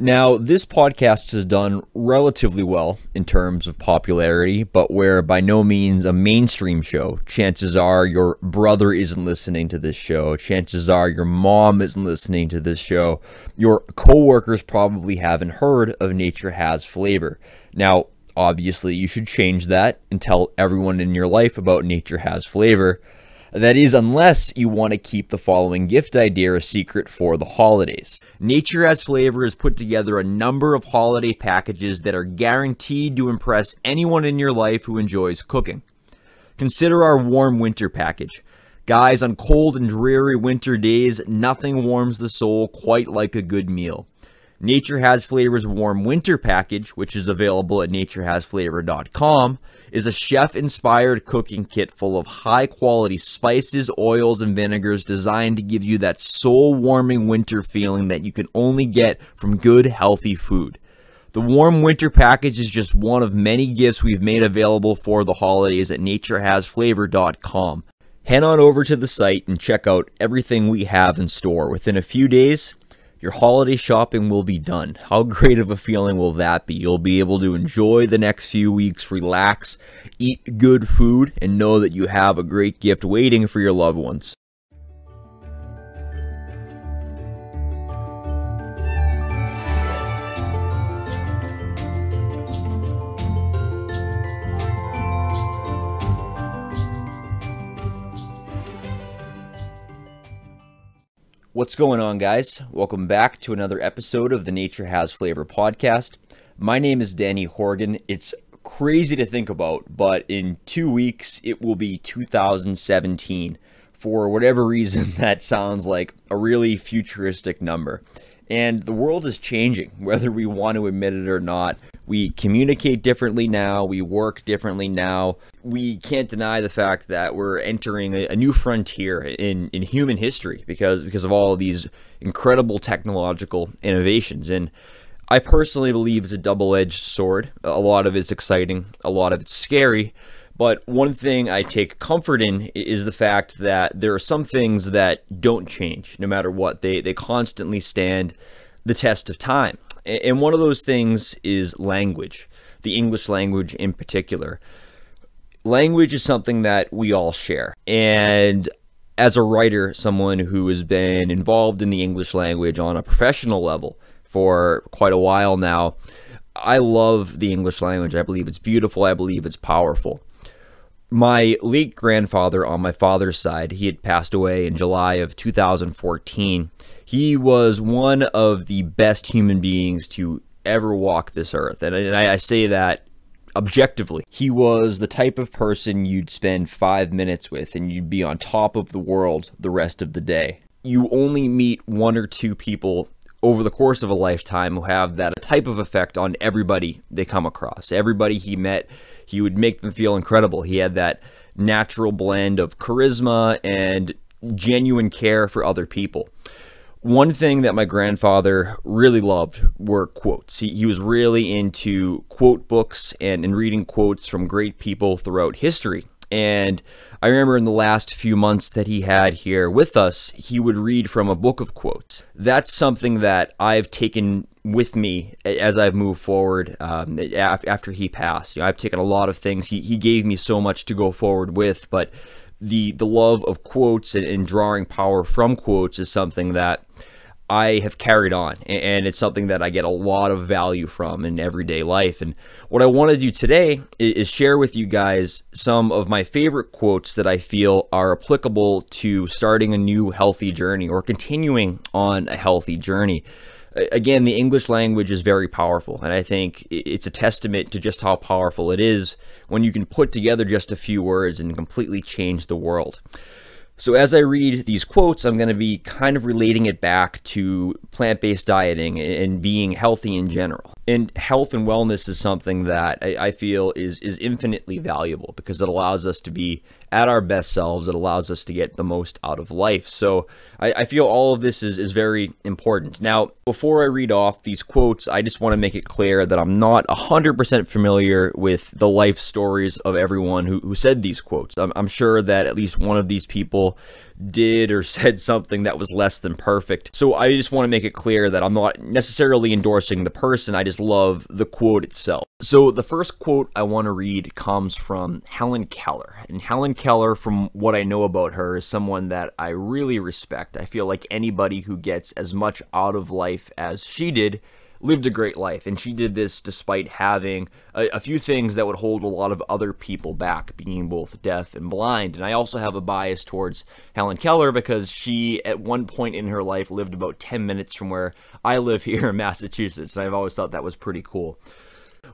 Now, this podcast has done relatively well in terms of popularity, but we're by no means a mainstream show. Chances are your brother isn't listening to this show. Chances are your mom isn't listening to this show. Your coworkers probably haven't heard of Nature Has Flavor. Now, obviously, you should change that and tell everyone in your life about Nature Has Flavor. That is, unless you want to keep the following gift idea a secret for the holidays. Nature Has Flavor has put together a number of holiday packages that are guaranteed to impress anyone in your life who enjoys cooking. Consider our warm winter package. Guys, on cold and dreary winter days, nothing warms the soul quite like a good meal. Nature Has Flavor's warm winter package, which is available at naturehasflavor.com, is a chef inspired cooking kit full of high quality spices, oils, and vinegars designed to give you that soul warming winter feeling that you can only get from good, healthy food. The warm winter package is just one of many gifts we've made available for the holidays at naturehasflavor.com. Head on over to the site and check out everything we have in store. Within a few days, your holiday shopping will be done. How great of a feeling will that be? You'll be able to enjoy the next few weeks, relax, eat good food, and know that you have a great gift waiting for your loved ones. What's going on, guys? Welcome back to another episode of the Nature Has Flavor podcast. My name is Danny Horgan. It's crazy to think about, but in two weeks it will be 2017. For whatever reason, that sounds like a really futuristic number. And the world is changing, whether we want to admit it or not. We communicate differently now, we work differently now. We can't deny the fact that we're entering a, a new frontier in, in human history because, because of all of these incredible technological innovations. And I personally believe it's a double edged sword. A lot of it's exciting, a lot of it's scary. But one thing I take comfort in is the fact that there are some things that don't change no matter what. They, they constantly stand the test of time. And one of those things is language, the English language in particular. Language is something that we all share. And as a writer, someone who has been involved in the English language on a professional level for quite a while now, I love the English language. I believe it's beautiful. I believe it's powerful my late grandfather on my father's side, he had passed away in July of 2014. He was one of the best human beings to ever walk this earth. And I, I say that objectively. He was the type of person you'd spend five minutes with and you'd be on top of the world the rest of the day. You only meet one or two people over the course of a lifetime who have that type of effect on everybody they come across. Everybody he met he would make them feel incredible. He had that natural blend of charisma and genuine care for other people. One thing that my grandfather really loved were quotes. He, he was really into quote books and, and reading quotes from great people throughout history. And I remember in the last few months that he had here with us, he would read from a book of quotes. That's something that I've taken with me as I've moved forward um, after he passed. You know, I've taken a lot of things. He, he gave me so much to go forward with, but the the love of quotes and, and drawing power from quotes is something that I have carried on, and it's something that I get a lot of value from in everyday life. And what I want to do today is share with you guys some of my favorite quotes that I feel are applicable to starting a new healthy journey or continuing on a healthy journey. Again, the English language is very powerful, and I think it's a testament to just how powerful it is when you can put together just a few words and completely change the world. So, as I read these quotes, I'm going to be kind of relating it back to plant based dieting and being healthy in general. And health and wellness is something that I, feel is, is infinitely valuable because it allows us to be at our best selves. It allows us to get the most out of life. So I, I, feel all of this is, is very important. Now, before I read off these quotes, I just want to make it clear that I'm not 100% familiar with the life stories of everyone who, who said these quotes. I'm, I'm sure that at least one of these people did or said something that was less than perfect. So I just want to make it clear that I'm not necessarily endorsing the person, I just love the quote itself. So the first quote I want to read comes from Helen Keller. And Helen Keller, from what I know about her, is someone that I really respect. I feel like anybody who gets as much out of life as she did lived a great life. And she did this despite having a, a, few things that would hold a lot of other people back, being both deaf and blind. And I also have a bias towards Helen Keller because she, at one point in her life, lived about 10 minutes from where I live here in Massachusetts. And I've always thought that was pretty cool.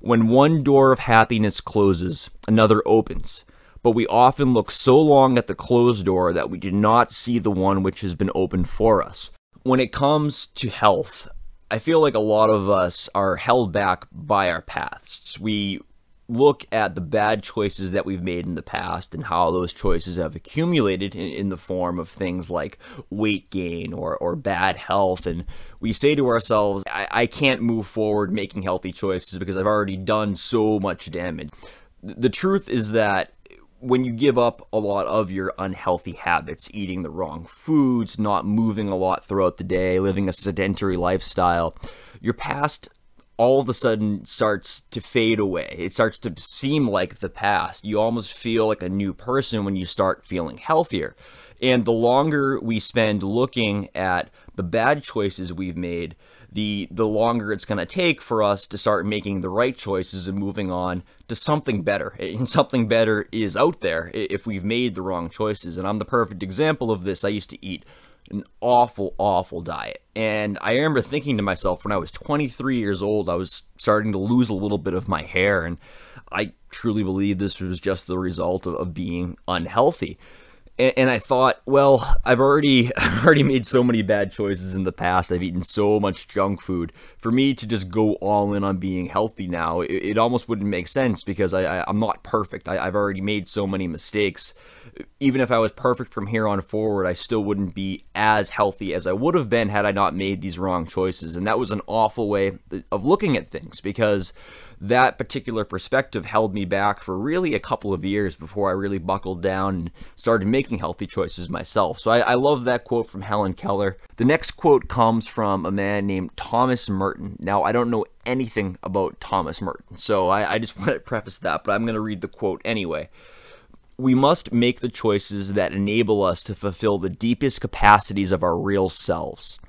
When one door of happiness closes, another opens. But we often look so long at the closed door that we do not see the one which has been opened for us. When it comes to health, I feel like a lot of us are held back by our paths. We look at the bad choices that we've made in the past and how those choices have accumulated in, in, the form of things like weight gain or, or bad health. And we say to ourselves, I, I can't move forward making healthy choices because I've already done so much damage. The truth is that when you give up a lot of your unhealthy habits, eating the wrong foods, not moving a lot throughout the day, living a sedentary lifestyle, your past all of a sudden starts to fade away. It starts to seem like the past. You almost feel like a new person when you start feeling healthier. And the longer we spend looking at the bad choices we've made, the the longer it's going to take for us to start making the right choices and moving on to something better. And something better is out there if we've made the wrong choices. And I'm the perfect example of this. I used to eat an awful, awful diet. And I remember thinking to myself when I was 23 years old, I was starting to lose a little bit of my hair. And I truly believe this was just the result of, of being unhealthy and, and I thought, well, I've already I've already made so many bad choices in the past. I've eaten so much junk food. For me to just go all in on being healthy now, it, it almost wouldn't make sense because I, I am not perfect. I, I've already made so many mistakes. Even if I was perfect from here on forward, I still wouldn't be as healthy as I would have been had I not made these wrong choices. And that was an awful way of looking at things because that particular perspective held me back for really a couple of years before I really buckled down and started making healthy choices myself. So I, I love that quote from Helen Keller. The next quote comes from a man named Thomas Merton. Now, I don't know anything about Thomas Merton, so I, I just want to preface that, but I'm going to read the quote anyway we must make the choices that enable us to fulfill the deepest capacities of our real selves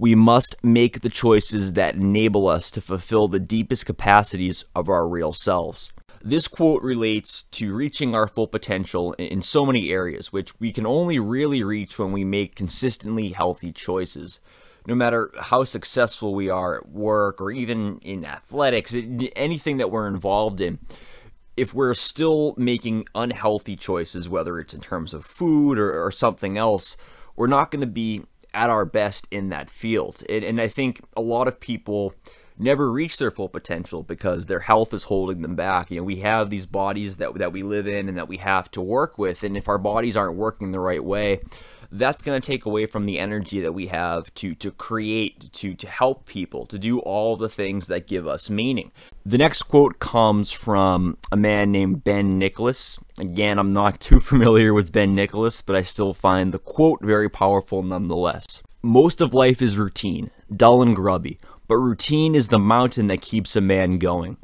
we must make the choices that enable us to fulfill the deepest capacities of our real selves. This quote relates to reaching our full potential in so many areas, which we can only really reach when we make consistently healthy choices. No matter how successful we are at work or even in athletics, anything that we're involved in, if we're still making unhealthy choices, whether it's in terms of food or, or something else, we're not going to be at our best in that field. And, and I think a lot of people never reach their full potential because their health is holding them back. You know, we have these bodies that that we live in and that we have to work with, and if our bodies aren't working the right way, that's going to take away from the energy that we have to to create, to to help people, to do all the things that give us meaning. The next quote comes from a man named Ben Nicholas. Again, I'm not too familiar with Ben Nicholas, but I still find the quote very powerful nonetheless. Most of life is routine, dull and grubby, but routine is the mountain that keeps a man going.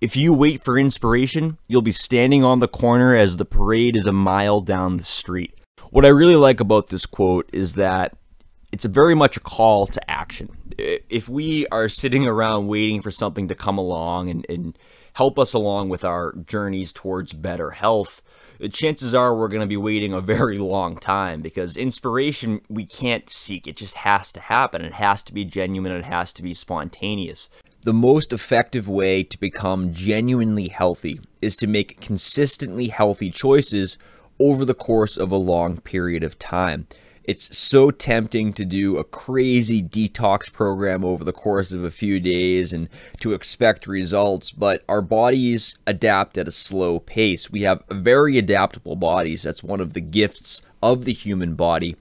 If you wait for inspiration, you'll be standing on the corner as the parade is a mile down the street. What I really like about this quote is that it's very much a call to action. If we are sitting around waiting for something to come along and, and help us along with our journeys towards better health, chances are we're going to be waiting a very long time because inspiration we can't seek. It just has to happen. It has to be genuine. It has to be spontaneous. The most effective way to become genuinely healthy is to make consistently healthy choices over the course of a long period of time. It's so tempting to do a crazy detox program over the course of a few days and to expect results, but our bodies adapt at a slow pace. We have very adaptable bodies. That's one of the gifts of the human body.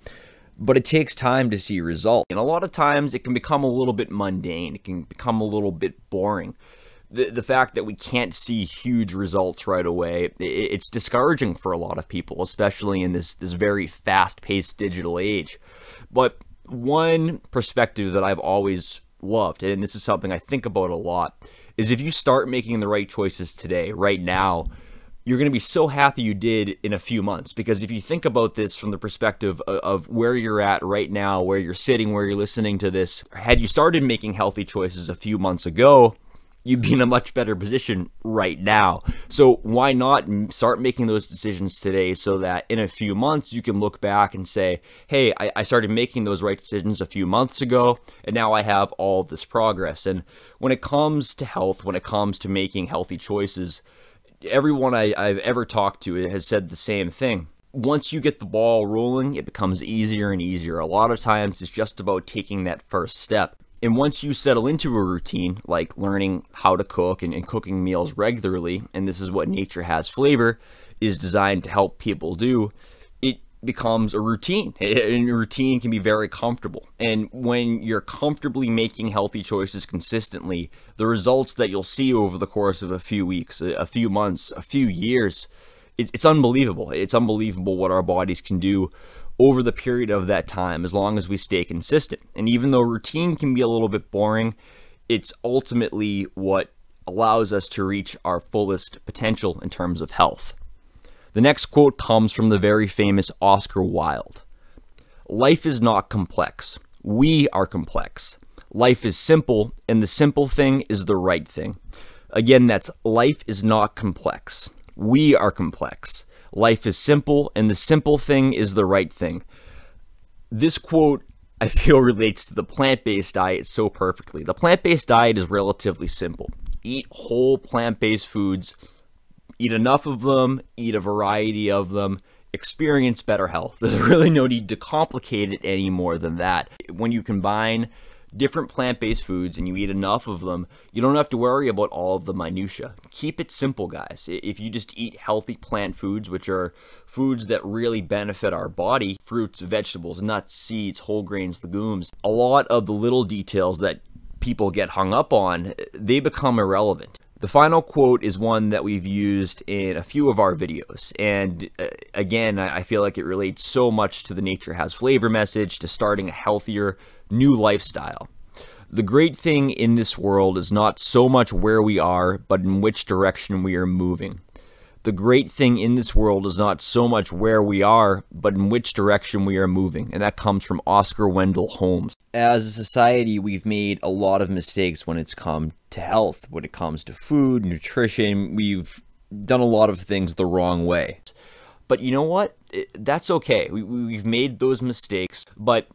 But it takes time to see results. And a lot of times it can become a little bit mundane, it can become a little bit boring the, the fact that we can't see huge results right away, it, it's discouraging for a lot of people, especially in this, this very fast paced digital age. But one perspective that I've always loved, and this is something I think about a lot, is if you start making the right choices today, right now, you're going to be so happy you did in a few months. Because if you think about this from the perspective of, of, where you're at right now, where you're sitting, where you're listening to this, had you started making healthy choices a few months ago, you'd be in a much better position right now. So why not start making those decisions today so that in a few months you can look back and say, hey, I, I started making those right decisions a few months ago, and now I have all this progress. And when it comes to health, when it comes to making healthy choices, everyone I, I've ever talked to has said the same thing once you get the ball rolling, it becomes easier and easier. A lot of times it's just about taking that first step. And once you settle into a routine, like learning how to cook and, and, cooking meals regularly, and this is what Nature Has Flavor is designed to help people do, it becomes a routine. And a routine can be very comfortable. And when you're comfortably making healthy choices consistently, the results that you'll see over the course of a few weeks, a few months, a few years, it's, it's unbelievable. It's unbelievable what our bodies can do over the period of that time as long as we stay consistent. And even though routine can be a little bit boring, it's ultimately what allows us to reach our fullest potential in terms of health. The next quote comes from the very famous Oscar Wilde Life is not complex. We are complex. Life is simple, and the simple thing is the right thing. Again, that's life is not complex. We are complex. Life is simple, and the simple thing is the right thing. This quote, I feel, relates to the plant based diet so perfectly. The plant based diet is relatively simple eat whole plant based foods, eat enough of them, eat a variety of them, experience better health. There's really no need to complicate it any more than that. When you combine different plant-based foods and you eat enough of them, you don't have to worry about all of the minutia. Keep it simple, guys. If you just eat healthy plant foods, which are foods that really benefit our body, fruits, vegetables, nuts, seeds, whole grains, legumes, a lot of the little details that people get hung up on, they become irrelevant. The final quote is one that we've used in a few of our videos. And uh, again, I feel like it relates so much to the Nature Has Flavor message, to starting a healthier, new lifestyle. The great thing in this world is not so much where we are, but in which direction we are moving. The great thing in this world is not so much where we are, but in which direction we are moving. And that comes from Oscar Wendell Holmes. As a society, we've made a lot of mistakes when it's come to health, when it comes to food, nutrition. We've done a lot of things the wrong way. But you know what? That's okay. We, have made those mistakes, but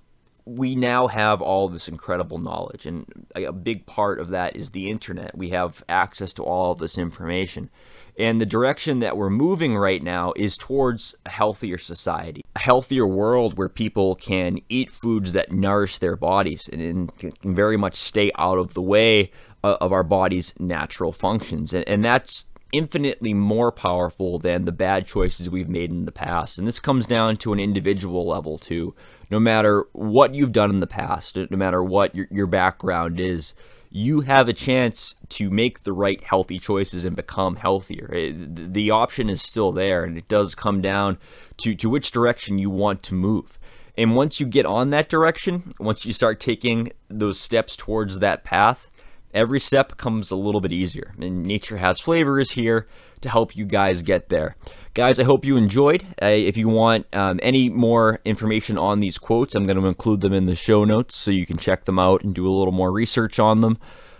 we now have all this incredible knowledge, and a big part of that is the internet. We have access to all this information. And the direction that we're moving right now is towards a healthier society, a healthier world where people can eat foods that nourish their bodies and, can very much stay out of the way uh, of our body's natural functions. And that's infinitely more powerful than the bad choices we've made in the past. And this comes down to an individual level, too. No matter what you've done in the past, no matter what your, your background is, you have a chance to make the right healthy choices and become healthier. Eh, it, the option is still there, and it does come down to, to which direction you want to move. And once you get on that direction, once you start taking those steps towards that path, every step comes a little bit easier. And Nature Has flavors here to help you guys get there. Guys, I hope you enjoyed. Uh, if you want um, any more information on these quotes, I'm going to include them in the show notes so you can check them out and do a little more research on them.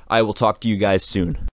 I will talk to you guys soon.